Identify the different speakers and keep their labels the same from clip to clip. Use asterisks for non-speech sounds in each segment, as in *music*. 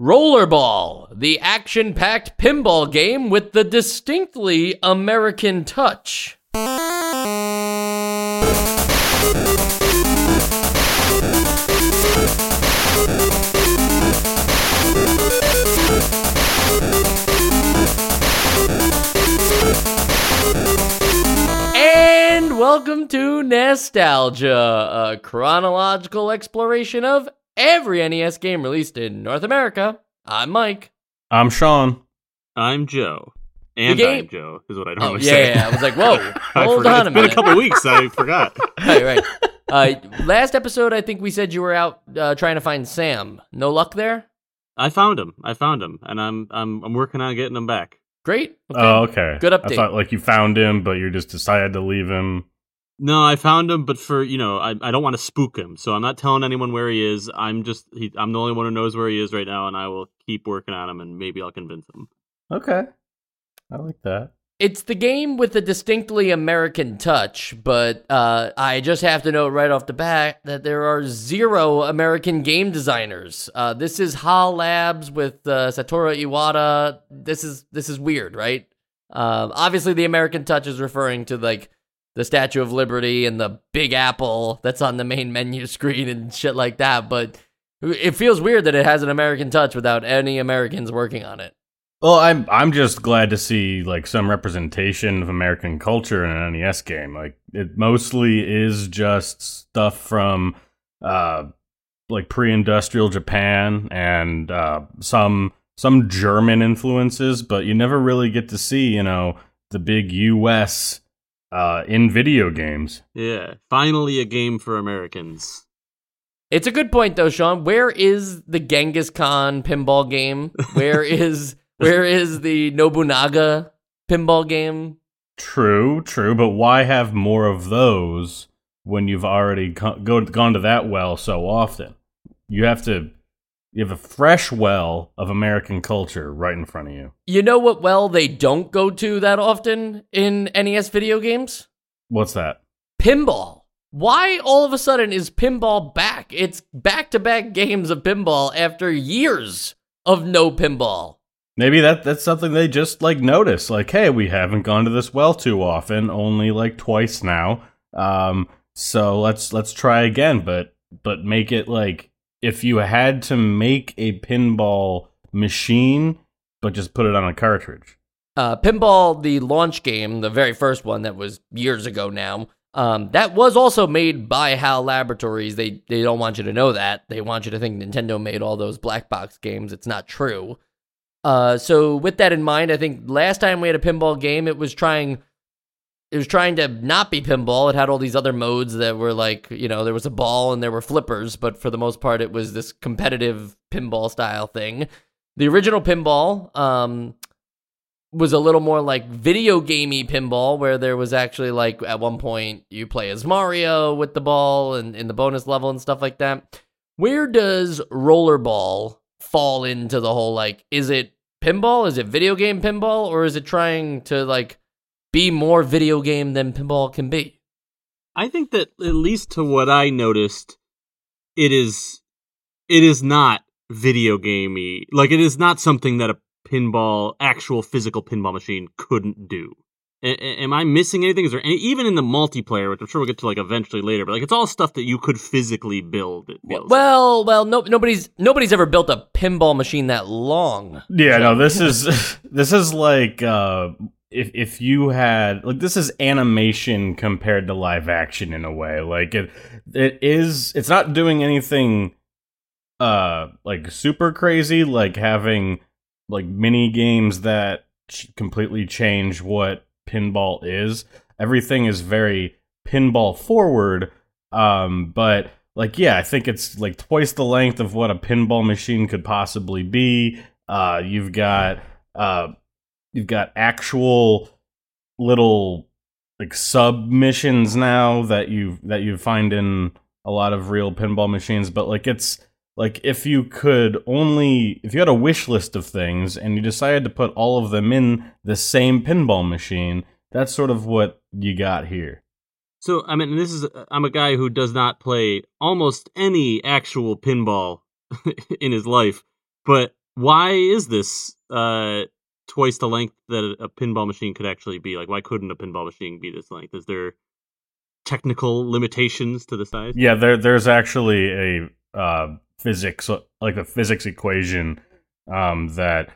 Speaker 1: Rollerball, the action packed pinball game with the distinctly American touch. And welcome to NEStalgia, a chronological exploration of every NES game released in North America. I'm Mike.
Speaker 2: I'm Sean.
Speaker 3: I'm Joe. And
Speaker 1: game-
Speaker 3: I'm Joe is what I
Speaker 1: Oh
Speaker 3: normally
Speaker 1: yeah,
Speaker 3: say.
Speaker 1: yeah, I was like, whoa, *laughs*
Speaker 3: I
Speaker 1: hold on a
Speaker 3: It's been
Speaker 1: minute.
Speaker 3: a couple weeks. I *laughs* forgot.
Speaker 1: right, right. Uh, last episode, I think we said you were out uh, trying to find Sam. No luck there.
Speaker 3: I found him. I found him, and I'm I'm I'm working on getting him back.
Speaker 1: Great. Okay.
Speaker 2: Oh, okay.
Speaker 1: Good update.
Speaker 2: I thought like you found him, but you just decided to leave him.
Speaker 3: No, I found him, but for you know, I I don't want to spook him, so I'm not telling anyone where he is. I'm just he, I'm the only one who knows where he is right now, and I will keep working on him, and maybe I'll convince him.
Speaker 2: Okay. I like that.
Speaker 1: It's the game with a distinctly American touch, but uh, I just have to note right off the bat that there are zero American game designers. Uh, this is HAL Labs with uh, Satoru Iwata. This is this is weird, right? Um, obviously, the American touch is referring to like the Statue of Liberty and the Big Apple that's on the main menu *laughs* screen and shit like that. But it feels weird that it has an American touch without any Americans working on it.
Speaker 2: Well, I'm I'm just glad to see like some representation of American culture in an NES game. Like it mostly is just stuff from uh like pre-industrial Japan and uh some some German influences, but you never really get to see, you know, the big US uh in video games.
Speaker 3: Yeah, finally a game for Americans.
Speaker 1: It's a good point though, Sean. Where is the Genghis Khan pinball game? Where *laughs* is where is the Nobunaga pinball game?
Speaker 2: True, true, but why have more of those when you've already co- go, gone to that well so often? You have to you have a fresh well of American culture right in front of you.
Speaker 1: You know what well they don't go to that often in NES video games?
Speaker 2: What's that?
Speaker 1: Pinball. Why all of a sudden is pinball back? It's back-to-back games of pinball after years of no pinball.
Speaker 2: Maybe that that's something they just like notice. Like, hey, we haven't gone to this well too often, only like twice now. Um, so let's let's try again, but but make it like if you had to make a pinball machine, but just put it on a cartridge.
Speaker 1: uh, Pinball, the launch game, the very first one that was years ago now, um, that was also made by HAL Laboratories. They they don't want you to know that. They want you to think Nintendo made all those black box games. It's not true. Uh, so with that in mind, I think last time we had a pinball game, it was trying. It was trying to not be pinball. It had all these other modes that were like, you know, there was a ball and there were flippers, but for the most part, it was this competitive pinball style thing. The original pinball, um, was a little more like video gamey pinball where there was actually like at one point you play as Mario with the ball and in the bonus level and stuff like that. Where does rollerball fall into the whole like is it pinball? Is it video game pinball or is it trying to like be more video game than pinball can be?
Speaker 3: I think that at least to what I noticed, it is it is not video gamey. Like it is not something that a pinball, actual physical pinball machine couldn't do. A- a- am I missing anything? Is there any, even in the multiplayer, which I'm sure we'll get to like eventually later, but like it's all stuff that you could physically build. It feels like.
Speaker 1: Well, well, no, nobody's nobody's ever built a pinball machine that long.
Speaker 2: Yeah, no, this is *laughs* this is like uh if if you had like this is animation compared to live action in a way. Like it it is it's not doing anything uh like super crazy like having like mini games that completely change what pinball is. Everything is very pinball forward um but like yeah, I think it's like twice the length of what a pinball machine could possibly be. Uh, you've got uh, you've got actual little like submissions now that you that you find in a lot of real pinball machines. But like it's like if you could only if you had a wish list of things and you decided to put all of them in the same pinball machine, that's sort of what you got here.
Speaker 3: So I mean, this is I'm a guy who does not play almost any actual pinball *laughs* in his life, but why is this uh, twice the length that a pinball machine could actually be? Like, why couldn't a pinball machine be this length? Is there technical limitations to the size?
Speaker 2: Yeah, there there's actually a uh, physics like a physics equation um, that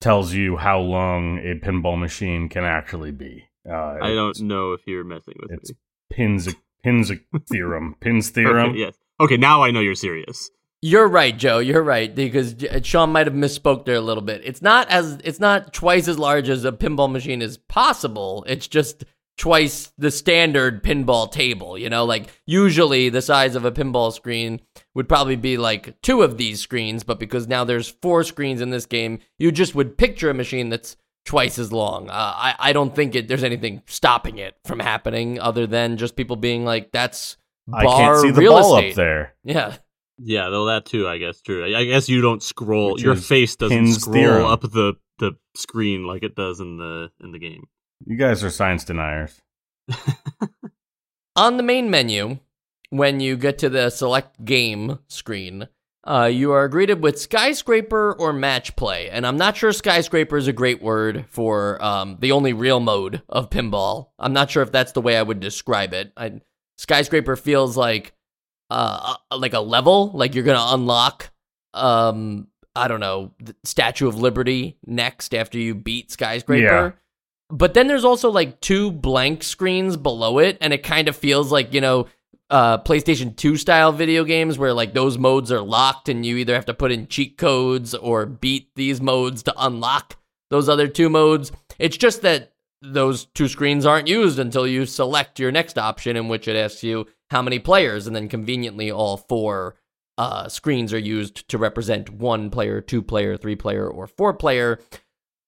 Speaker 2: tells you how long a pinball machine can actually be. Uh,
Speaker 3: I don't know if you're messing with
Speaker 2: it's
Speaker 3: me.
Speaker 2: Pins Pins *laughs* theorem. Pins theorem.
Speaker 3: Okay, yes. Okay, now I know you're serious.
Speaker 1: You're right, Joe. You're right because Sean might have misspoke there a little bit. It's not as it's not twice as large as a pinball machine is possible. It's just twice the standard pinball table. You know, like usually the size of a pinball screen would probably be like two of these screens, but because now there's four screens in this game, you just would picture a machine that's twice as long. Uh, I I don't think it, there's anything stopping it from happening other than just people being like, "That's bar
Speaker 2: I can't see the
Speaker 1: real
Speaker 2: ball
Speaker 1: estate."
Speaker 2: up there.
Speaker 1: Yeah.
Speaker 3: Yeah, though that too, I guess true. I I guess you don't scroll.
Speaker 2: Which
Speaker 3: your face doesn't
Speaker 2: Pin's
Speaker 3: scroll
Speaker 2: theorem.
Speaker 3: up the the screen like it does in the in the game.
Speaker 2: You guys are science deniers.
Speaker 1: On the main menu, when you get to the select game screen, uh, you are greeted with skyscraper or match play. And I'm not sure skyscraper is a great word for um, the only real mode of pinball. I'm not sure if that's the way I would describe it. I, skyscraper feels like uh, uh, like a level, like you're gonna unlock. Um, I don't know, the Statue of Liberty next after you beat skyscraper.
Speaker 2: Yeah.
Speaker 1: But then there's also like two blank screens below it, and it kind of feels like, you know, uh, PlayStation 2 style video games where like those modes are locked and you either have to put in cheat codes or beat these modes to unlock those other two modes. It's just that those two screens aren't used until you select your next option, in which it asks you how many players, and then conveniently all four uh, screens are used to represent one player, two player, three player, or four player.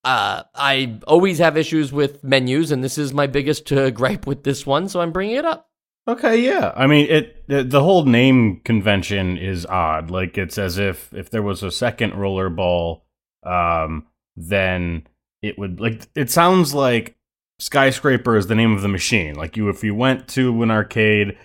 Speaker 1: Uh, I always have issues with menus, and this is my biggest uh, *laughs* gripe with this one, so I'm bringing it up.
Speaker 2: Okay, yeah. I mean, it the, whole name convention is odd. Like it's as if if there was a second rollerball, um, then it would like it sounds like skyscraper is the name of the machine. Like you, if you went to an arcade,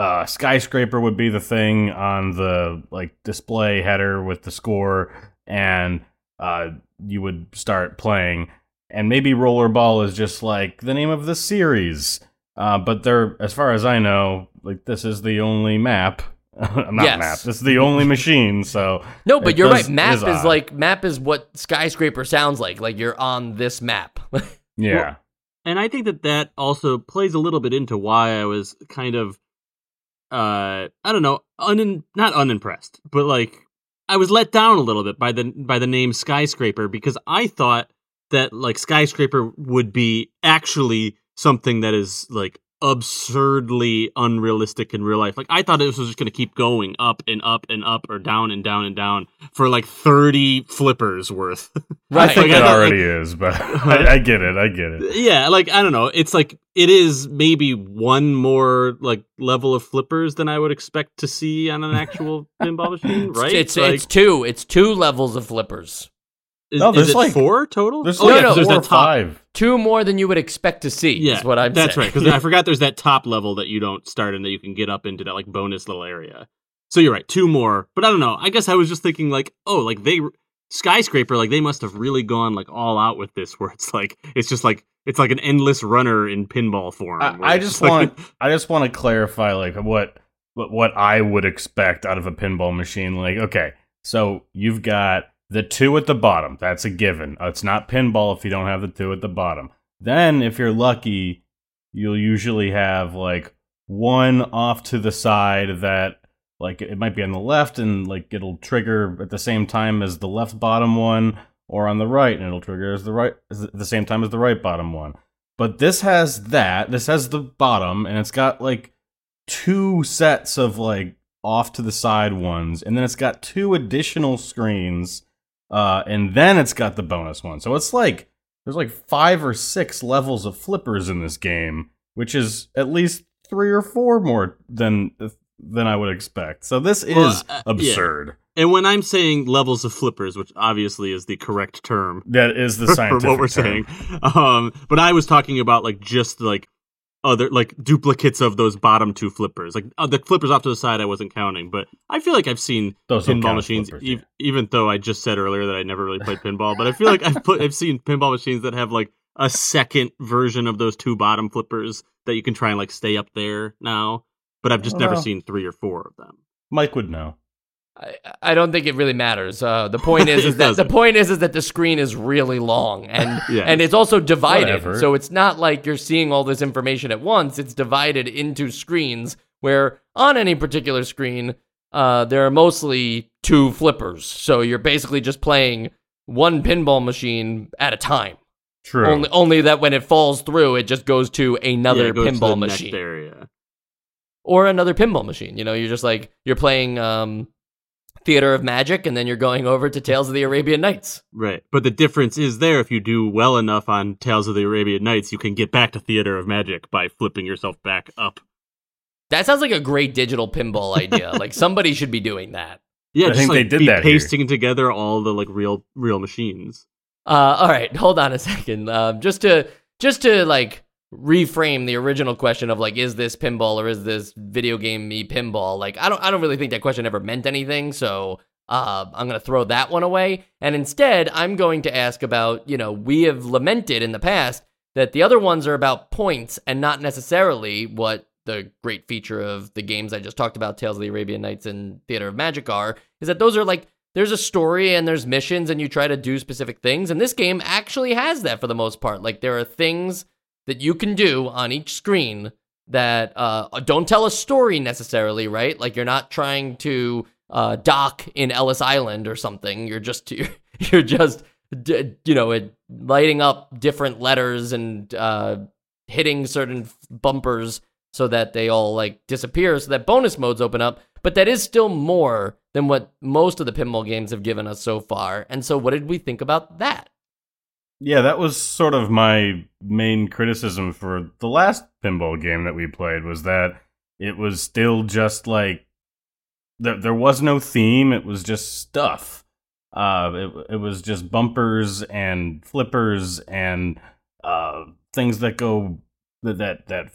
Speaker 2: uh, skyscraper would be the thing on the like display header with the score, and uh, you would start playing. And maybe rollerball is just like the name of the series. Uh, but they're, as far as I know, like this is the only map. *laughs* Not
Speaker 1: Yes.
Speaker 2: map. This is the only machine. So *laughs*
Speaker 1: No, but you're
Speaker 2: does-
Speaker 1: right. Map
Speaker 2: is
Speaker 1: is, like map is what skyscraper sounds like. Like you're on this map. *laughs*
Speaker 2: yeah,
Speaker 3: Well, and I think that that also plays a little bit into why I was kind of, uh, I don't know, un not unimpressed, but like I was let down a little bit by the by the name skyscraper because I thought that like skyscraper would be actually something that is like absurdly unrealistic in real life. Like I thought this was just going to keep going up and up and up or down and down and down for like 30 flippers worth. *laughs*
Speaker 2: I
Speaker 1: Right.
Speaker 2: think
Speaker 3: Like,
Speaker 2: it
Speaker 3: thought,
Speaker 2: already is, but *laughs* *laughs* I, I get it. I get it.
Speaker 3: yeah, like I don't know. It's like it is maybe one more like level of flippers than I would expect to see on an actual pinball machine, right?
Speaker 1: It's
Speaker 3: like,
Speaker 1: it's two. It's two levels of flippers.
Speaker 3: Is,
Speaker 2: No,
Speaker 3: is
Speaker 2: there's
Speaker 3: it
Speaker 2: like-
Speaker 3: four total?
Speaker 2: There's
Speaker 3: oh
Speaker 2: like
Speaker 3: yeah,
Speaker 1: no,
Speaker 3: 'cause there's
Speaker 2: four or
Speaker 3: that top.
Speaker 2: five.
Speaker 1: Two more than you would expect to see.
Speaker 3: Yeah,
Speaker 1: is what I'm saying.
Speaker 3: that's
Speaker 1: saying.
Speaker 3: right. Because I forgot there's that top level that you don't start in that you can get up into that like bonus little area. So you're right, two more. But I don't know. I guess I was just thinking like, oh, like they skyscraper, like they must have really gone like all out with this, where it's like it's just like it's like an endless runner in pinball form.
Speaker 2: I, I
Speaker 3: it's
Speaker 2: just
Speaker 3: like-
Speaker 2: want I just want to clarify like what what what I would expect out of a pinball machine. Like, okay, so you've got the two at the bottom. That's a given. It's not pinball if you don't have the two at the bottom. Then, if you're lucky, you'll usually have like one off to the side that like it might be on the left and like it'll trigger at the same time as the left bottom one or on the right and it'll trigger as the right at the same time as the right bottom one but this has that this has the bottom and it's got like two sets of like off to the side ones and then it's got two additional screens uh and then it's got the bonus one so it's like there's like five or six levels of flippers in this game which is at least three or four more than than i would expect so this is
Speaker 3: Well, uh, yeah.
Speaker 2: absurd
Speaker 3: And when I'm saying levels of flippers, which obviously is the correct term
Speaker 2: that is the *laughs*
Speaker 3: for what we're
Speaker 2: term.
Speaker 3: saying, um, but I was talking about like just like other like duplicates of those bottom two flippers. Like uh, the flippers off to the side, I wasn't counting, but I feel like I've seen
Speaker 2: Those
Speaker 3: pinball machines.
Speaker 2: flippers,
Speaker 3: e-
Speaker 2: yeah.
Speaker 3: Even though I just said earlier that I never really played pinball, but I feel like I've put I've seen pinball machines that have like a second version of those two bottom flippers that you can try and like stay up there now. But I've just never
Speaker 2: Well.
Speaker 3: seen three or four of them.
Speaker 2: Mike would know.
Speaker 1: I, I don't think it really matters. Uh, the point *laughs* is,
Speaker 3: It
Speaker 1: is that the
Speaker 3: doesn't.
Speaker 1: point is, is that the screen is really long and *laughs*
Speaker 3: Yeah.
Speaker 1: and it's also divided.
Speaker 2: Whatever.
Speaker 1: So it's not like you're seeing all this information at once. It's divided into screens where on any particular screen, uh, there are mostly two flippers. So you're basically just playing one pinball machine at a time.
Speaker 2: True.
Speaker 1: Only only that when it falls through, it just goes to
Speaker 3: Yeah,
Speaker 1: another
Speaker 3: it goes to the
Speaker 1: pinball
Speaker 3: next
Speaker 1: machine
Speaker 3: area.
Speaker 1: or another pinball machine. You know, you're just like you're playing um, Theater of Magic, and then you're going over to Tales of the Arabian Nights.
Speaker 3: Right. But the difference is there if you do well enough on Tales of the Arabian Nights, you can get back to Theater of Magic by flipping yourself back up.
Speaker 1: That sounds like a great digital pinball idea. *laughs* like somebody should be doing that.
Speaker 3: Yeah,
Speaker 2: I
Speaker 3: just
Speaker 2: think
Speaker 3: like
Speaker 2: they did
Speaker 3: be
Speaker 2: that here.
Speaker 3: pasting together all the like real real machines.
Speaker 1: Uh, all right, hold on a second. Um, just to just to like reframe the original question of like, is this pinball or is this video game me pinball? Like, I don't I don't really think that question ever meant anything. So uh, I'm gonna throw that one away, and instead I'm going to ask about you know we have lamented in the past that the other ones are about points and not necessarily what the great feature of the games I just talked about, Tales of the Arabian Nights and Theater of Magic are, is that those are like there's a story and there's missions and you try to do specific things. And this game actually has that for the most part. Like there are things that you can do on each screen that uh, don't tell a story necessarily, right? Like you're not trying to uh, dock in Ellis Island or something. You're just *laughs* you're just you know lighting up different letters and uh, hitting certain bumpers so that they all like disappear so that bonus modes open up but that is still more than what most of the pinball games have given us so far and so what did we think about that
Speaker 2: Yeah, that was sort of my main criticism for the last pinball game that we played was that it was still just like there there was no theme, it was just stuff. Uh it it was just bumpers and flippers and uh things that go that that that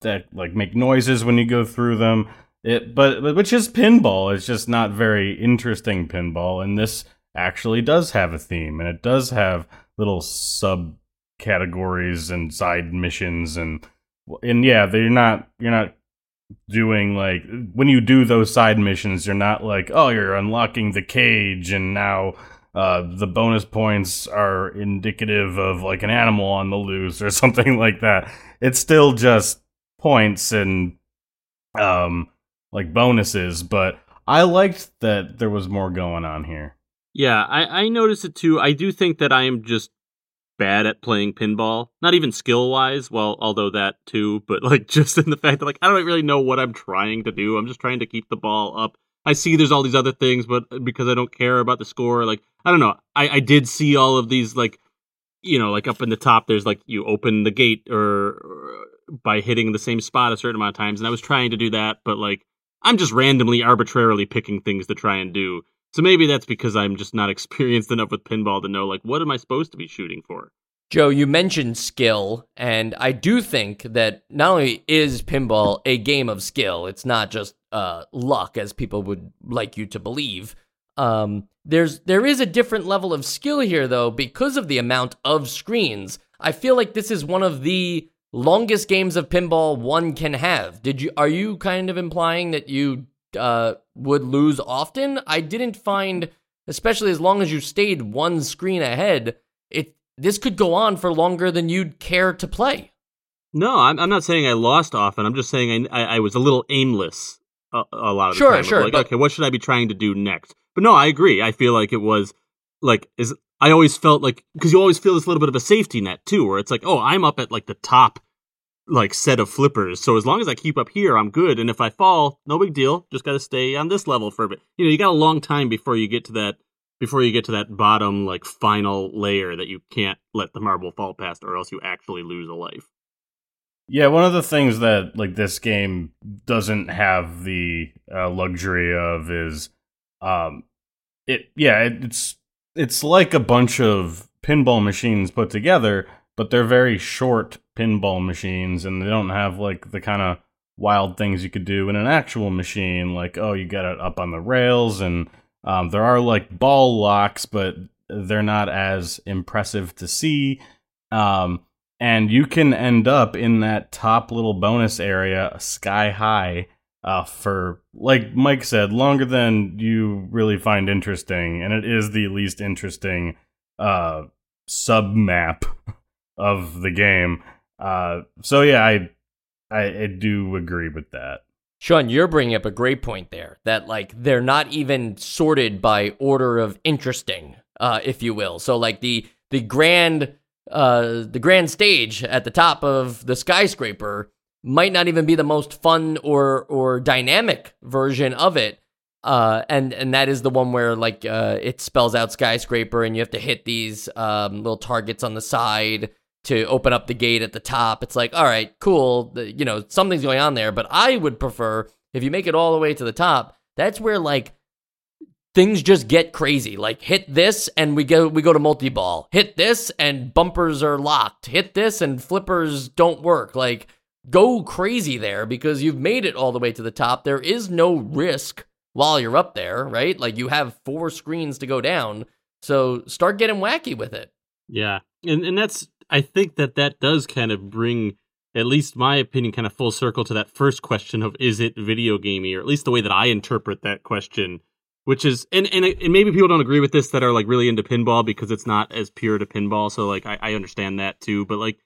Speaker 2: that like make noises when you go through them. It but, but which is pinball, it's just not very interesting pinball and this actually does have a theme and it does have little sub categories and side missions and and yeah they're not you're not doing like when you do those side missions you're not like oh you're unlocking the cage and now uh, the bonus points are indicative of like an animal on the loose or *laughs* something like that. It's still just points and um like bonuses but i liked that there was more going on here
Speaker 3: Yeah, I, I noticed it too. I do think that I am just bad at playing pinball. Not even skill wise, well, although that too, *laughs* but like just in the fact that like I don't really know what I'm trying to do. I'm just trying to keep the ball up. I see there's all these other things, but uh, because I don't care about the score, like I don't know. I, I did see all of these like you know, like up in the top there's like you open the gate or, or by hitting the same spot a certain amount of times, and I was trying to do that, but like I'm just randomly arbitrarily picking things to try and do. So maybe that's because I'm just not *laughs* experienced enough with pinball to know like what am I supposed to be shooting for?
Speaker 1: joe you mentioned skill and i do think that not only is pinball a game of skill it's not just uh, luck as people would like you to believe. Um, there's there is a different level of skill here though because of the amount of screens. I feel like this is one of the longest games of pinball one can have. Did you are you kind of implying that you uh, would lose often i didn't find especially as long as you stayed one screen ahead it this could go on for longer than you'd care to play
Speaker 3: No, I'm, I'm not saying I lost often. I'm just saying I, I, I was a little aimless a, a lot of the
Speaker 1: Sure,
Speaker 3: time. of,
Speaker 1: sure,
Speaker 3: Like,
Speaker 1: but-
Speaker 3: okay, what should I be trying to do next? But no, I agree. I feel like it was like is I always felt like because you always feel this little bit of a safety net too, where it's like, oh, I'm up at like the top like set of flippers. So as long as I keep up here, I'm good. And if I fall, no big deal. Just got to stay on this level for a bit. You know, you got a long time before you get to that before you get to that bottom like final layer that you can't let the marble fall past or else you actually lose a life.
Speaker 2: Yeah, one of the things that like this game doesn't have the uh, luxury of is, um, it yeah it, it's it's like a bunch of pinball machines put together, but they're very short pinball machines, and they don't have like the kind of wild things you could do in an actual machine. Like, oh, you got it up on the rails, and um, there are like ball locks, but they're not as impressive to see. Um, and you can end up in that top little bonus area sky high uh, for like Mike said, longer than you really find interesting, and it is the least interesting uh, sub map *laughs* of the game. Uh, so yeah, I, I I do agree with that.
Speaker 1: Sean, you're bringing up a great point there. That like they're not even sorted by order of interesting, uh, if you will. So like the the grand uh the grand stage at the top of the skyscraper might not even be the most fun or or dynamic version of it. Uh, and and that is the one where like uh, it spells out skyscraper, and you have to hit these um, little targets on the side to open up the gate at the top. It's like, all right, cool, you know, something's going on there. But I would prefer if you make it all the way to the top. That's where like things just get crazy. Like hit this and we go we go to multi-ball. Hit this and bumpers are locked. Hit this and flippers don't work. Like go crazy there because you've made it all the way to the top. There is no risk while you're up there, right? Like you have four screens to go down. So start getting wacky with it.
Speaker 3: Yeah. And and that's I think that that does kind of bring at least my opinion kind of full circle to that first question of is it video gamey or at least the way that I interpret that question which is and, and and maybe people don't agree with this that are like really into pinball because it's not as pure to pinball so like I, I understand that too but like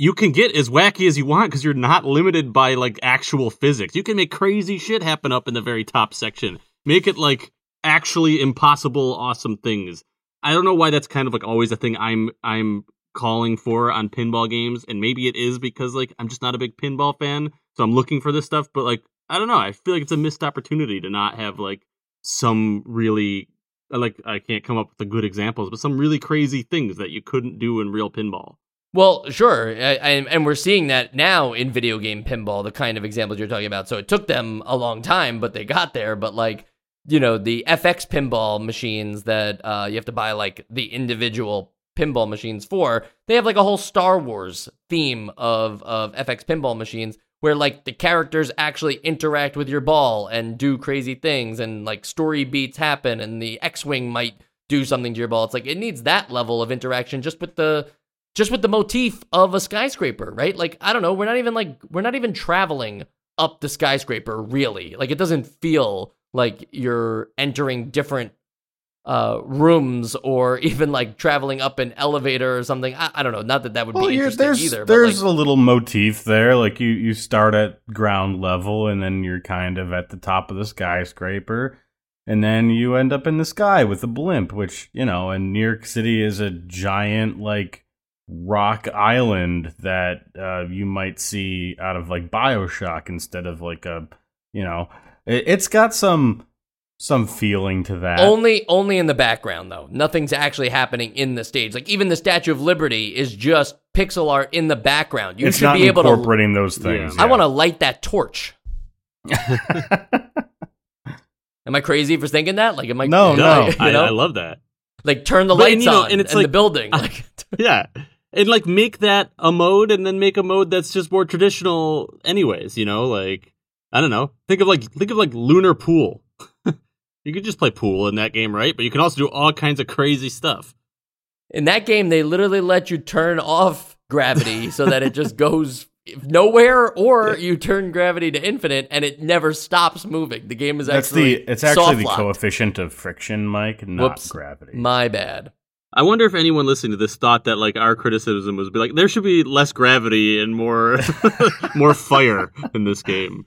Speaker 3: you can get as wacky as you want because you're not limited by like actual physics. You can make crazy shit happen up in the very top section. Make it like actually impossible, awesome things. I don't know why that's kind of like always a thing I'm I'm calling for on pinball games, and maybe it is because like I'm just not a big pinball fan, so I'm looking for this stuff. But like I don't know, I feel like it's a missed opportunity to not have like some really like I can't come up with the good examples, but some really crazy things that you couldn't do in real pinball.
Speaker 1: Well, sure, and, and we're seeing that now in video game pinball, the kind of examples you're talking about. So it took them a long time, but they got there. But like, you know, the FX pinball machines that uh, you have to buy like the individual pinball machines for, they have like a whole Star Wars theme of of FX pinball machines where like the characters actually interact with your ball and do crazy things, and like story beats happen, and the X-wing might do something to your ball. It's like it needs that level of interaction just with the just with the motif of a skyscraper, right? Like, I don't know, we're not even like, we're not even traveling up the skyscraper, really. Like, it doesn't feel like you're entering different uh, rooms or *laughs* even like traveling up an elevator or something. I, I don't know. Not that that would well, be interesting
Speaker 2: there's,
Speaker 1: either.
Speaker 2: There's
Speaker 1: like,
Speaker 2: a little motif there. Like you, you start at ground level and then you're kind of at the top of the skyscraper. And then you end up in the sky with a blimp, which, you know, and New York City is a giant, like, rock island that uh, you might see out of like Bioshock instead of like a, you know, it, it's got some some feeling to that.
Speaker 1: Only only in the background though. Nothing's actually happening in the stage. Like even the Statue of Liberty is just pixel art in the background. You
Speaker 2: it's
Speaker 1: should be able
Speaker 2: to incorporating those things.
Speaker 1: Yeah. I want to light that torch. *laughs* am I crazy for thinking that? Like, am I?
Speaker 2: No, *laughs* no.
Speaker 3: I, you know? I, I love that.
Speaker 1: Like, turn the but, lights and, you know, on and it's in like, the building. Like, *laughs*
Speaker 3: yeah, and like make that a mode and then make a mode that's just more traditional anyways you know like i don't know think of like think of like lunar pool you could just play pool in that game right? But you can also do all kinds of crazy stuff.
Speaker 1: In that game they literally let you turn off gravity so that it just *laughs* goes nowhere or you turn gravity to infinite and it never stops moving. The game is actually
Speaker 2: the it's actually the coefficient of friction mike not Whoops, gravity.
Speaker 1: My bad.
Speaker 3: I wonder if anyone listening to this thought that like our criticism was be like there should be less gravity and more *laughs* more fire in this game.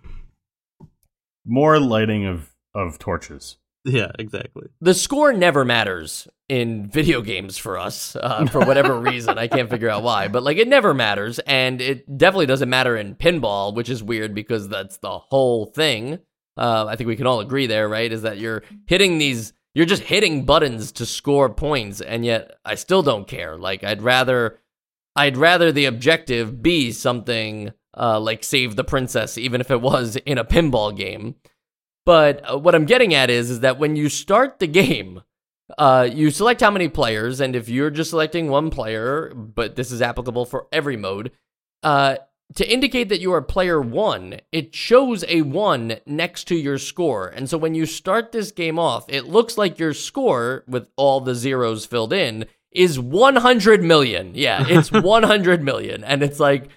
Speaker 2: More lighting of of torches.
Speaker 3: Yeah, exactly.
Speaker 1: The score never matters in video games for us uh, for whatever *laughs* reason. I can't figure out why, but like it never matters, and it definitely doesn't matter in pinball, which is weird because that's the whole thing. Uh, I think we can all agree there, right? Is that you're hitting these you're just hitting buttons to score points, and yet I still don't care. Like I'd rather, I'd rather the objective be something uh, like save the princess, even if it was in a pinball game. But uh, what I'm getting at is, is that when you start the game, uh, you select how many players, and if you're just selecting one player, but this is applicable for every mode, uh, to indicate that you are player one, it shows a one next to your score. And so when you start this game off, it looks like your score, with all the zeros filled in, is 100 million. Yeah, it's *laughs* 100 million. And it's like,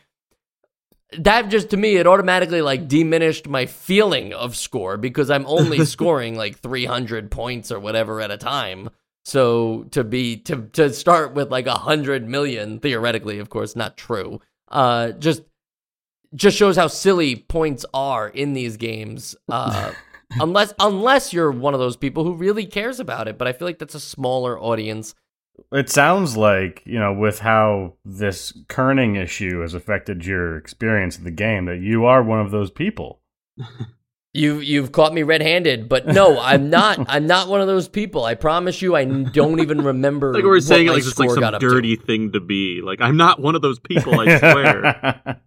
Speaker 1: that just to me, it automatically like diminished my feeling of score because I'm only *laughs* scoring like 300 points or whatever at a time. So to be to to start with like a hundred million theoretically, of course, not true. Uh, just just shows how silly points are in these games. Uh, *laughs* unless unless you're one of those people who really cares about it, but I feel like that's a smaller audience.
Speaker 2: It sounds like, you know, with how this kerning issue has affected your experience of the game, that you are one of those people. *laughs*
Speaker 1: You you've caught me red-handed, but no, I'm *laughs* not. I'm not one of those people. I promise you, I don't even remember. *laughs*
Speaker 3: like we were saying, it
Speaker 1: what my
Speaker 3: like just like some
Speaker 1: up to.
Speaker 3: dirty thing to be. Like I'm not one of those people. I swear.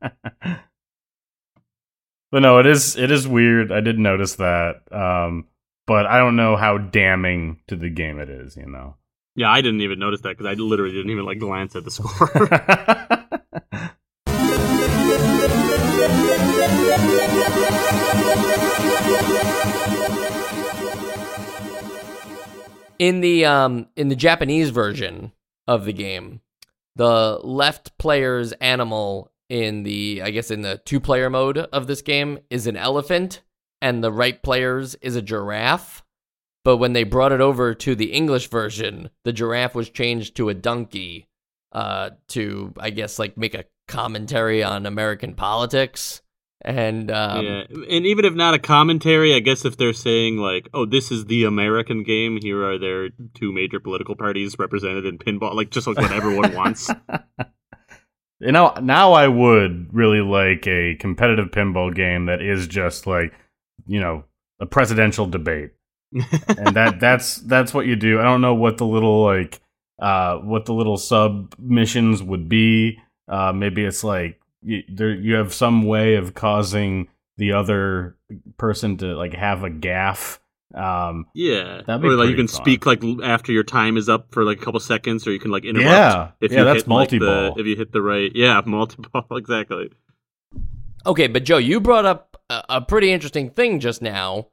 Speaker 2: but no, it is it is weird. I did notice that. Um, but I don't know how damning to the game it is, you know.
Speaker 3: Yeah, I didn't even notice that because I literally didn't even like glance at the score. *laughs*
Speaker 1: in the um in the Japanese version of the game, the left player's animal in the I guess in the two player mode of this game is an elephant and the right player's is a giraffe. But when they brought it over to the English version, the giraffe was changed to a donkey uh to I guess like make a commentary on American politics. And um
Speaker 3: yeah, and even if not a commentary, I guess if they're saying like, "Oh, this is the American game. Here are their two major political parties represented in pinball," like just like what everyone wants. *laughs*
Speaker 2: You know, now I would really like a competitive pinball game that is just like, you know, a presidential debate. And that *laughs* that's that's what you do. I don't know what the little like uh what the little sub missions would be. Uh maybe it's like you, there you have some way of causing the other person to like have a gaff. Um
Speaker 3: Yeah,
Speaker 2: That'd be
Speaker 3: or like you can
Speaker 2: fun.
Speaker 3: speak like after your time is up for like a couple seconds, or you can like interrupt.
Speaker 2: Yeah.
Speaker 3: if
Speaker 2: Yeah,
Speaker 3: you
Speaker 2: that's
Speaker 3: hit, like, the-
Speaker 2: multi-ball.
Speaker 3: if you hit the right, yeah, *laughs* multi-ball *laughs* exactly.
Speaker 1: Okay, but Joe, you brought up a, a pretty interesting thing just now,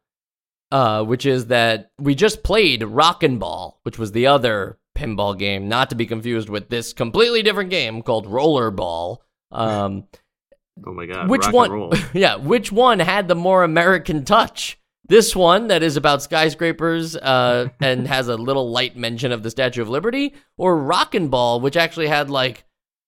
Speaker 1: uh, which is that we just played Rock 'n' Ball, which was the other pinball game, not to be confused with this completely different game called Rollerball. Um,
Speaker 3: Oh my god,
Speaker 1: which one? *laughs* Yeah, which one had the more American touch? This one that is about skyscrapers uh, and *laughs* has a little light mention of the Statue of Liberty, or Rock 'n' Ball, which actually had like,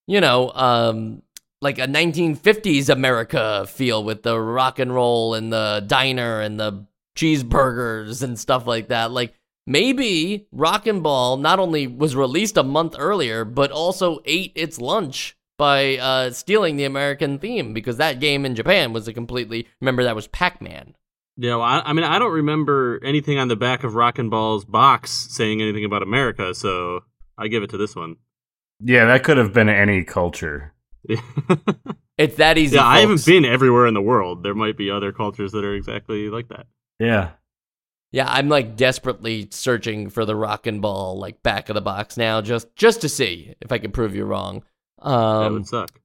Speaker 1: you know, um, like a 1950s America feel with the rock and roll and the diner and the cheeseburgers and stuff like that. Like maybe Rock 'n' Ball not only was released a month earlier, but also ate its lunch by uh, stealing the American theme because that game in Japan was a completely remember that was Pac-Man.
Speaker 3: Yeah, well, I, I mean, I don't remember anything on the back of Rock 'n' Ball's box saying anything about America, so I give it to this one.
Speaker 2: yeah, that could have been any culture. *laughs*
Speaker 1: It's that easy.
Speaker 3: Yeah, I haven't been everywhere in the world. There might be other cultures that are exactly like that.
Speaker 2: Yeah.
Speaker 1: Yeah, I'm like desperately searching for the Rock 'n' Ball like back of the box now, just just to see if I can prove you wrong.
Speaker 3: that
Speaker 1: Um,
Speaker 3: would suck.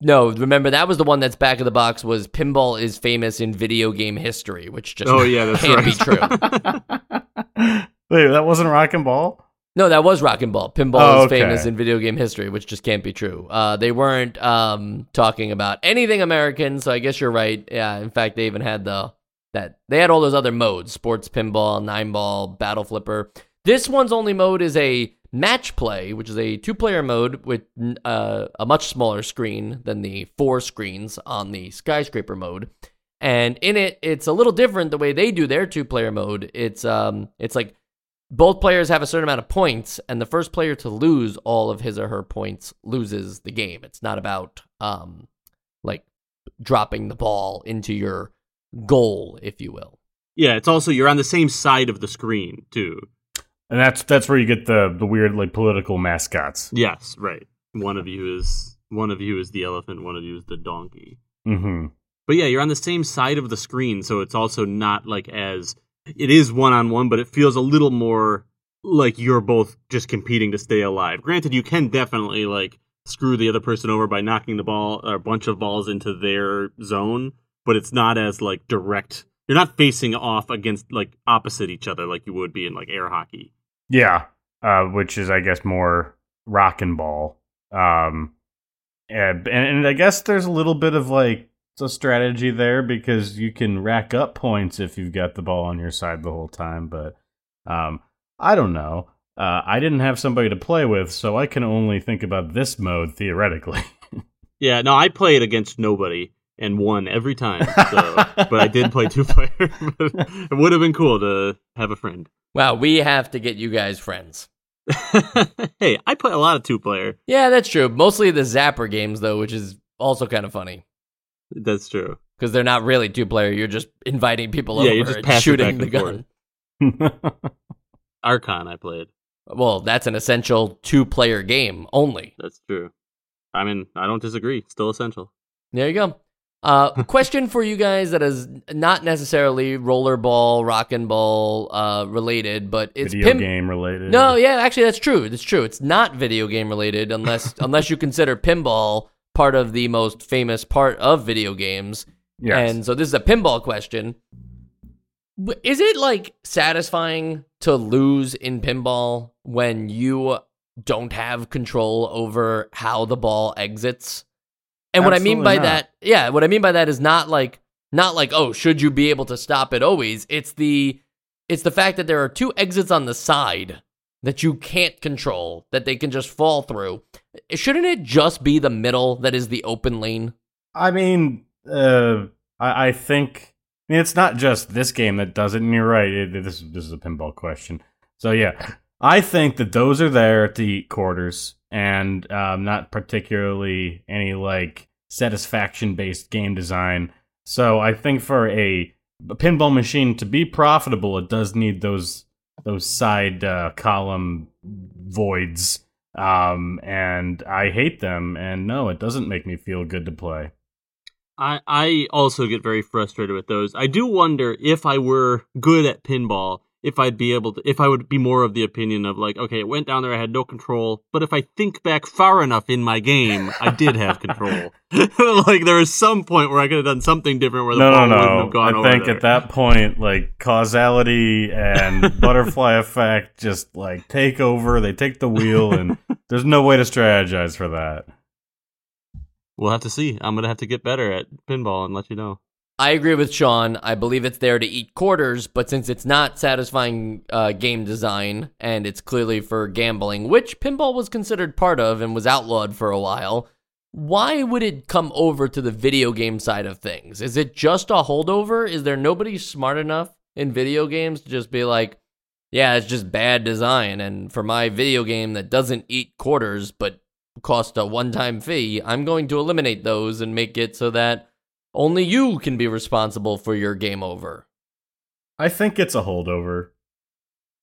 Speaker 1: no, remember that was the one that's back of the box. Was pinball is famous in video game history, which just
Speaker 3: Oh yeah, that's *laughs*
Speaker 1: can't
Speaker 3: right.
Speaker 1: be true. *laughs*
Speaker 2: Wait, that wasn't Rock 'n' Ball?
Speaker 1: No, that was Rock 'n' Ball. Pinball
Speaker 2: Oh,
Speaker 1: is
Speaker 2: okay.
Speaker 1: famous in video game history, which just can't be true. Uh, they weren't um, talking about anything American, so I guess you're right. Yeah, in fact, they even had the that they had all those other modes: sports pinball, nine ball, battle flipper. This one's only mode is a match play, which is a two-player mode with uh, a much smaller screen than the four screens on the skyscraper mode. And in it, it's a little different the way they do their two-player mode. It's um, it's like both players have a certain amount of points, and the first player to lose all of his or her points loses the game. It's not about um, like dropping the ball into your goal, if you will.
Speaker 3: Yeah, it's also you're on the same side of the screen too.
Speaker 2: And that's that's where you get the the weird like political mascots.
Speaker 3: Yes, right. One of you is one of you is the elephant, one of you is the donkey.
Speaker 2: Mm-hmm.
Speaker 3: But yeah, you're on the same side of the screen, so it's also not like as it is one on one, but it feels a little more like you're both just competing to stay alive. Granted, you can definitely like screw the other person over by knocking the ball or a bunch of balls into their zone, but it's not as like direct. You're not facing off against like opposite each other like you would be in like air hockey.
Speaker 2: Yeah, uh, which is I guess more Rock 'n' Ball. Um, and, and I guess there's a little bit of like a strategy there because you can rack up points if you've got the ball on your side the whole time. But um, I don't know. Uh, I didn't have somebody to play with, so I can only think about this mode theoretically. *laughs*
Speaker 3: Yeah, no, I played it against nobody and won every time. *laughs* So, but I did play two *laughs* player. it would have been cool to have a friend.
Speaker 1: Wow, we have to get you guys friends. *laughs*
Speaker 3: hey, I play a lot of two player.
Speaker 1: Yeah, that's true. Mostly the Zapper games, though, which is also kind of funny
Speaker 3: That's true.
Speaker 1: because they're not really two player. You're just inviting people
Speaker 3: Yeah,
Speaker 1: over
Speaker 3: you're just
Speaker 1: and shooting
Speaker 3: back
Speaker 1: the
Speaker 3: and
Speaker 1: gun.
Speaker 3: forth. Archon, I played.
Speaker 1: Well, that's an essential two player game only.
Speaker 3: That's true. I mean, I don't disagree. Still essential.
Speaker 1: There you go. Uh, question for you guys that is not necessarily rollerball, Rock 'n' Ball uh, related, but it's
Speaker 2: Video
Speaker 1: pim-
Speaker 2: game related.
Speaker 1: No, yeah, actually, that's true. It's true. It's not video game related unless *laughs* unless you consider pinball part of the most famous part of video games.
Speaker 2: Yes.
Speaker 1: And so this is a pinball question. Is it like satisfying to lose in pinball when you don't have control over how the ball exits? And what I mean by
Speaker 2: not.
Speaker 1: that, yeah, what I mean by that is not like not like oh, should you be able to stop it always? It's the it's the fact that there are two exits on the side that you can't control that they can just fall through. Shouldn't it just be the middle that is the open lane?
Speaker 2: I mean, uh, I, I think I mean, it's not just this game that does it. And you're right. It, this this is a pinball question. So yeah, I think that those are there to eat quarters, and um, not particularly any like satisfaction based game design. So I think for a, pinball machine to be profitable, it does need those those side uh, column voids. Um, and I hate them. And no, it doesn't make me feel good to play.
Speaker 3: I I also get very frustrated with those. I do wonder if I were good at pinball, if I'd be able to, if I would be more of the opinion of like, okay, it went down there, I had no control, but if I think back far enough in my game, I did have control. *laughs* *laughs* like there was some point where I could have done something different where the
Speaker 2: no,
Speaker 3: ball
Speaker 2: no,
Speaker 3: wouldn't have gone
Speaker 2: I
Speaker 3: over I
Speaker 2: think
Speaker 3: there.
Speaker 2: at that point, like causality and *laughs* butterfly effect just like take over. They take the wheel, and there's no way to strategize for that.
Speaker 3: We'll have to see. I'm gonna have to get better at pinball and let you know.
Speaker 1: I agree with Sean. I believe it's there to eat quarters, but since it's not satisfying uh, game design and it's clearly for gambling, which pinball was considered part of and was outlawed for a while, why would it come over to the video game side of things? Is it just a holdover? Is there nobody smart enough in video games to just be like, yeah, it's just bad design, and for my video game that doesn't eat quarters but cost a one time fee, I'm going to eliminate those and make it so that only you can be responsible for your game over.
Speaker 2: I think it's a holdover.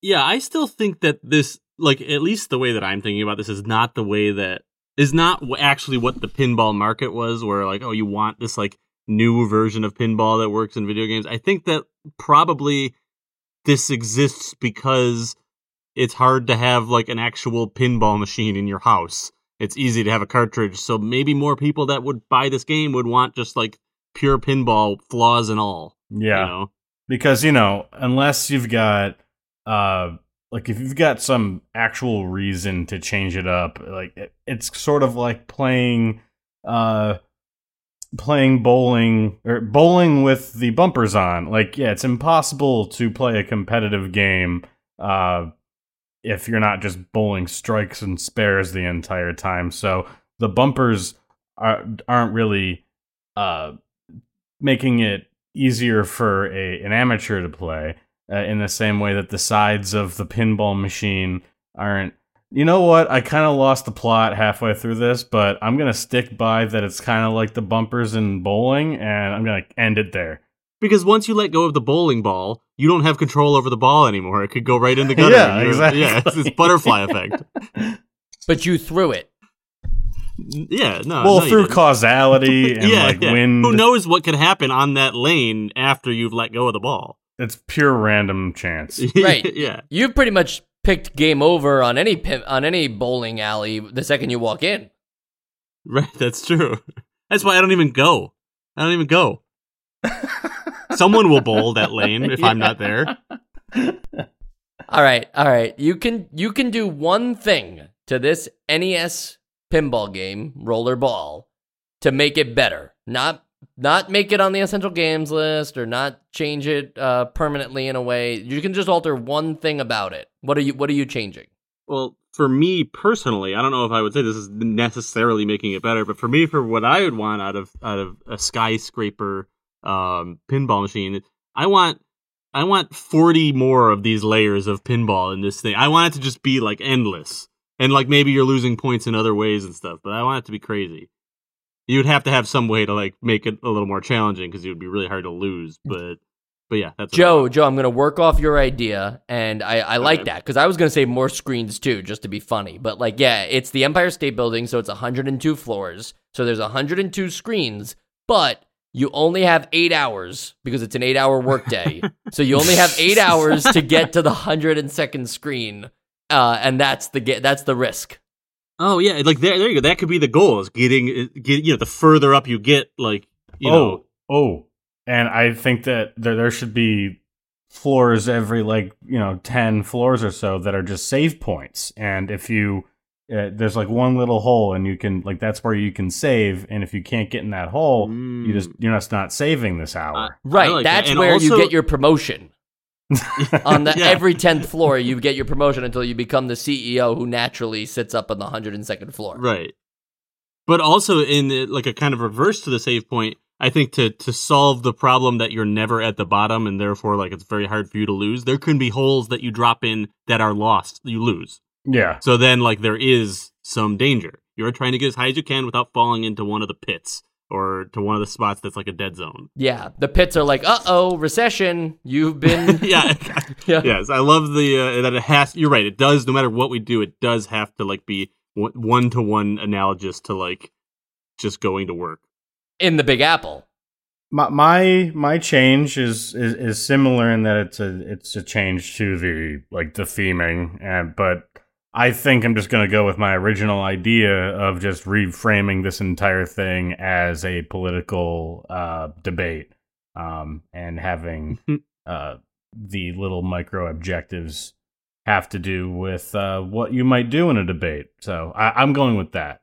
Speaker 3: Yeah, I still think that this, like, at least the way that I'm thinking about this is not the way that is not actually what the pinball market was, where like, oh, you want this like new version of pinball that works in video games. I think that probably this exists because it's hard to have like an actual pinball machine in your house. It's easy to have a cartridge, so maybe more people that would buy this game would want just like pure pinball, flaws and all.
Speaker 2: Yeah,
Speaker 3: You know?
Speaker 2: because you know, unless you've got uh like if you've got some actual reason to change it up, like it, it's sort of like playing uh playing bowling or bowling with the bumpers on. Like yeah, it's impossible to play a competitive game uh if you're not just bowling strikes and spares the entire time. So the bumpers are, aren't really uh making it easier for a an amateur to play uh, in the same way that the sides of the pinball machine aren't you know what i kind of lost the plot halfway through this but i'm gonna stick by that it's kind of like the bumpers in bowling and i'm gonna end it there
Speaker 3: Because once you let go of the bowling ball, you don't have control over the ball anymore. It could go right in the gutter.
Speaker 2: Yeah, exactly.
Speaker 3: Yeah, it's this butterfly effect. *laughs*
Speaker 1: But you threw it.
Speaker 3: Yeah, no.
Speaker 2: well
Speaker 3: no,
Speaker 2: through causality *laughs* and
Speaker 3: yeah,
Speaker 2: like
Speaker 3: yeah.
Speaker 2: wind
Speaker 3: Who knows what could happen on that lane after you've let go of the ball?
Speaker 2: it's pure random chance *laughs*
Speaker 1: Right.
Speaker 3: yeah.
Speaker 1: You've pretty much picked game over on any on any bowling alley the second you walk in.
Speaker 3: Right, that's true. That's why I don't even go. I don't even go. *laughs* Someone will bowl that lane if I'm not there.
Speaker 1: All right, all right. You can you can do one thing to this NES pinball game, Rollerball, to make it better. Not not make it on the essential games list or not change it uh, permanently in a way. You can just alter one thing about it. What are you What are you changing?
Speaker 3: Well, for me personally, I don't know if I would say this is necessarily making it better, but for me, for what I would want out of out of a skyscraper um, pinball machine, I want I want forty more of these layers of pinball in this thing. I want it to just be like endless, and like maybe you're losing points in other ways and stuff. But I want it to be crazy. You would have to have some way to like make it a little more challenging because it would be really hard to lose. Mm. But but yeah, that's
Speaker 1: Joe. Joe, I'm gonna work off your idea, and I, I like
Speaker 3: Okay.
Speaker 1: that because I was gonna say more screens too, just to be funny. But like, yeah, it's the Empire State Building, so it's 102 floors, so there's 102 screens, but you only have eight hours because it's an eight-hour workday. *laughs* so you only have eight hours to get to the 102nd screen, uh, and that's the ge- that's the risk.
Speaker 3: Oh yeah, like there, there you go. That could be the goal: is getting, get you know, the further up you get, like you
Speaker 2: oh,
Speaker 3: know,
Speaker 2: oh, and I think that there there should be floors every like you know ten floors or so that are just save points, and if you uh, there's like one little hole, and you can like that's where you can save, and if you can't get in that hole, you just
Speaker 3: Mm.
Speaker 2: you're just not saving this hour.
Speaker 1: Right,
Speaker 3: like
Speaker 1: that's
Speaker 3: And
Speaker 1: where you get your promotion. *laughs* on the
Speaker 3: Yeah.
Speaker 1: every 10th floor you get your promotion until you become the CEO who naturally sits up on the 102nd floor.
Speaker 3: right. But also in the, like a kind of reverse to the save point, I think to to solve the problem that you're never at the bottom and therefore like it's very hard for you to lose. There can be holes that you drop in that are lost, you lose.
Speaker 2: yeah,
Speaker 3: So then like there is some danger. You're trying to get as high as you can without falling into one of the pits or to one of the spots that's like a dead zone.
Speaker 1: Yeah, the pits are like, "Uh-oh, recession. You've been *laughs*
Speaker 3: yeah. *laughs*
Speaker 1: Yeah.
Speaker 3: yes, I love the uh, that it has. You're right. It does. No matter what we do, it does have to like be one to one analogous to like just going to work.
Speaker 1: in the Big Apple."
Speaker 2: my my my change is, is is similar in that it's a it's a change to the like the theming and but I think I'm just going to go with my original idea of just reframing this entire thing as a political uh, debate um, and having *laughs* uh, the little micro objectives have to do with uh, what you might do in a debate. So I, I'm going with that.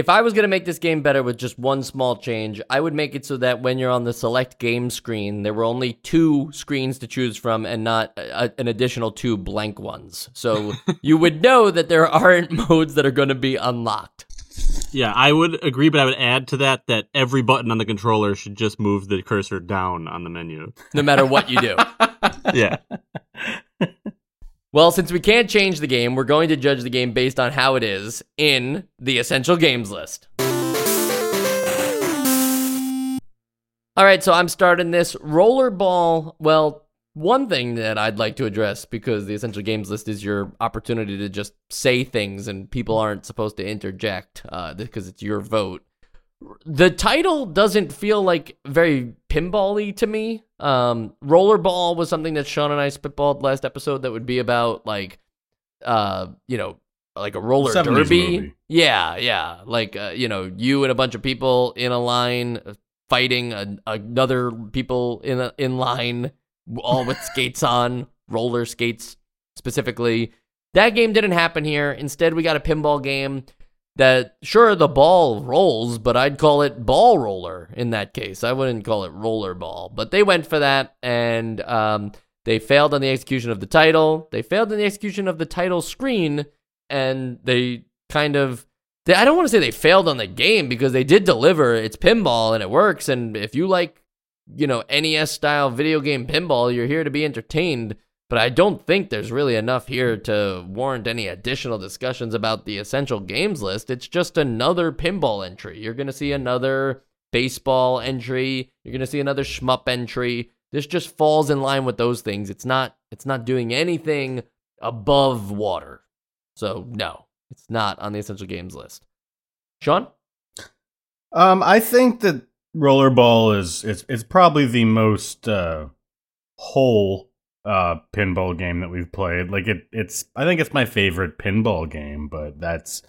Speaker 1: If I was going to make this game better with just one small change, I would make it so that when you're on the select game screen, there were only two screens to choose from and not a, an additional two blank ones. So *laughs* you would know that there aren't *laughs* modes that are going to be unlocked.
Speaker 3: Yeah, I would agree, but I would add to that that every button on the controller should just move the cursor down on the menu.
Speaker 1: no matter what you do. *laughs*
Speaker 3: Yeah.
Speaker 1: Well, since we can't change the game, we're going to judge the game based on how it is in the essential games list. All right, so I'm starting this rollerball. Well, one thing that I'd like to address because the essential games list is your opportunity to just say things and people aren't supposed to interject uh, because it's your vote. The title doesn't feel like very pinball-y to me. Um, rollerball was something that Sean and I spitballed last episode that would be about like, uh, you know, like a roller
Speaker 2: 70s
Speaker 1: derby.
Speaker 2: movie.
Speaker 1: Yeah, yeah, like uh, you know, you and a bunch of people in a line uh, fighting a, another people in a, in line, all with *laughs* skates on, roller skates specifically. That game didn't happen here. Instead, we got a pinball game that sure the ball rolls, but I'd call it ball roller in that case. I wouldn't call it roller ball. But they went for that and um, they failed on the execution of the title. They failed in the execution of the title screen and they kind of they, I don't want to say they failed on the game because they did deliver. It's pinball and it works and if you like, you know, NES style video game pinball, you're here to be entertained but I don't think there's really enough here to warrant any additional discussions about the essential games list. It's just another pinball entry. You're going to see another baseball entry, you're going to see another shmup entry. This just falls in line with those things. It's not it's not doing anything above water. So, no, it's not on the essential games list. Sean?
Speaker 2: Um, I think that rollerball is it's it's probably the most uh, whole uh pinball game that we've played. Like it it's I think it's my favorite pinball game, but that's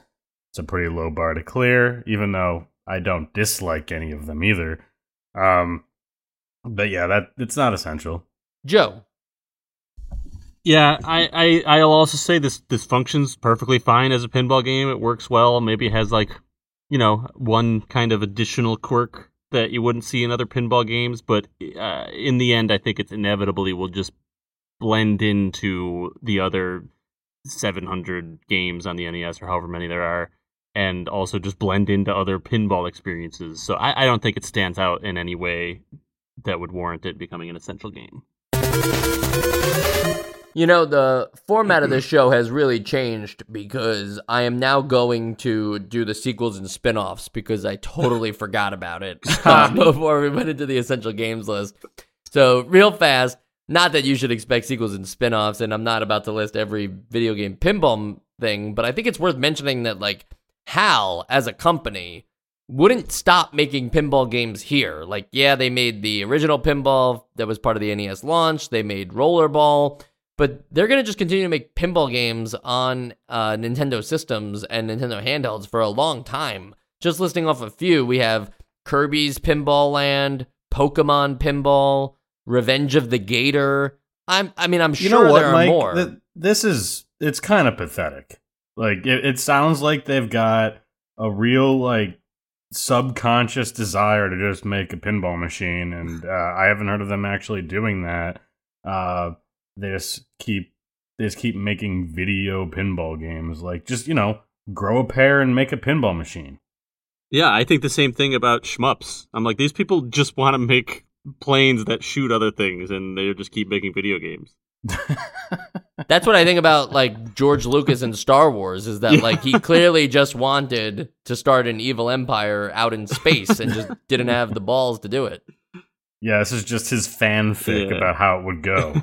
Speaker 2: it's a pretty low bar to clear, even though I don't dislike any of them either. Um but yeah, that it's not essential.
Speaker 1: Joe.
Speaker 3: Yeah, I, I I'll also say this this functions perfectly fine as a pinball game. It works well. Maybe it has like, you know, one kind of additional quirk that you wouldn't see in other pinball games, but uh, in the end, I think it's inevitably will just blend into the other 700 games on the NES or however many there are, and also just blend into other pinball experiences. So I, I don't think it stands out in any way that would warrant it becoming an essential game.
Speaker 1: You know, the format of this show has really changed because I am now going to do the sequels and spin offs because I totally *laughs* forgot about it uh, *laughs* before we went into the essential games list. So, real fast, not that you should expect sequels and spin offs, and I'm not about to list every video game pinball thing, but I think it's worth mentioning that, like, HAL as a company wouldn't stop making pinball games here. Like, yeah, they made the original pinball that was part of the NES launch, they made Rollerball but they're to just continue to make pinball games on uh, Nintendo systems and Nintendo handhelds for a long time. Just listing off a few, we have Kirby's Pinball Land, Pokemon Pinball, Revenge of the Gator. I'm, I mean, I'm sure
Speaker 2: you know what,
Speaker 1: there are
Speaker 2: Mike?
Speaker 1: more.
Speaker 2: Th- this is it's kind of pathetic. Like it, it sounds like they've got a real like subconscious desire to just make a pinball machine, and uh, I haven't heard of them actually doing that. Uh, they just keep they just keep making video pinball games. Like just you know, grow a pair and make a pinball machine.
Speaker 3: Yeah, I think the same thing about shmups. I'm like, these people just want to make planes that shoot other things, and they just keep making video games. *laughs*
Speaker 1: That's what I think about like George Lucas and Star Wars is that
Speaker 3: Yeah.
Speaker 1: like he clearly just wanted to start an evil empire out in space and just *laughs* didn't have the balls to do it.
Speaker 2: yeah, this is just his fanfic
Speaker 3: Yeah.
Speaker 2: about how it would go.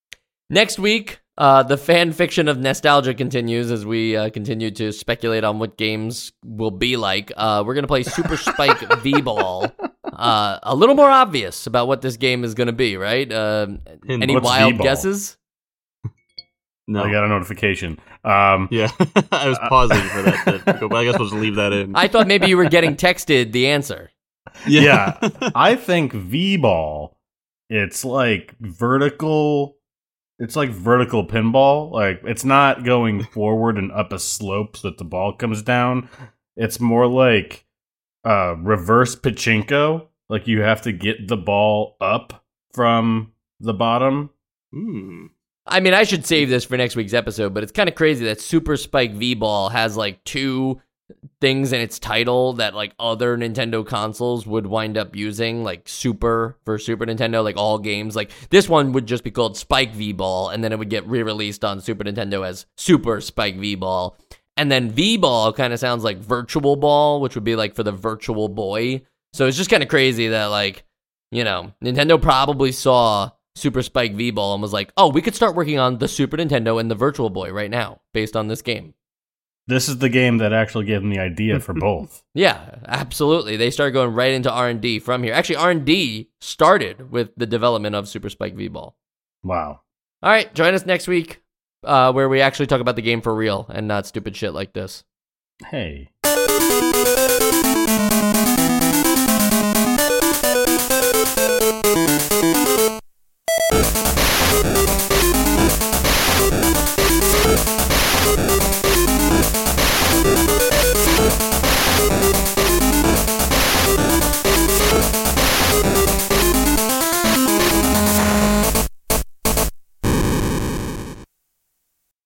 Speaker 2: *laughs*
Speaker 1: Next week, uh, the fan fiction of NEStalgia continues as we uh, continue to speculate on what games will be like. Uh, we're gonna play Super Spike V Ball. Uh, a little more obvious about what this game is gonna be, right? Uh, any wild
Speaker 2: V-ball?
Speaker 1: guesses?
Speaker 3: No.
Speaker 2: I got a notification. Um,
Speaker 3: yeah, *laughs* I was pausing for that. To *laughs* go, but I guess we'll just leave that in.
Speaker 1: I thought maybe you were getting texted the answer. *laughs*
Speaker 2: yeah, I think V ball. It's like vertical. It's like vertical pinball. Like it's not going forward and up a slope so that the ball comes down. It's more like uh, reverse pachinko. Like you have to get the ball up from the bottom.
Speaker 3: Hmm.
Speaker 1: I mean, I should save this for next week's episode, but it's kind of crazy that Super Spike V Ball has like two things in its title that like other Nintendo consoles would wind up using, like Super for Super Nintendo, like all games. Like this one would just be called Spike V Ball, and then it would get re released on Super Nintendo as Super Spike V Ball. And then V Ball kind of sounds like Virtual Ball, which would be like for the Virtual Boy. So it's just kind of crazy that like, you know, Nintendo probably saw Super Spike V Ball and was like, "Oh, we could start working on the Super Nintendo and the Virtual Boy right now based on this game."
Speaker 2: This is the game that actually gave them the idea for *laughs* both.
Speaker 1: Yeah, absolutely. They started going right into R&D from here. Actually, R&D started with the development of Super Spike V Ball.
Speaker 2: Wow.
Speaker 1: All right, join us next week uh, where we actually talk about the game for real and not stupid shit like this.
Speaker 2: Hey.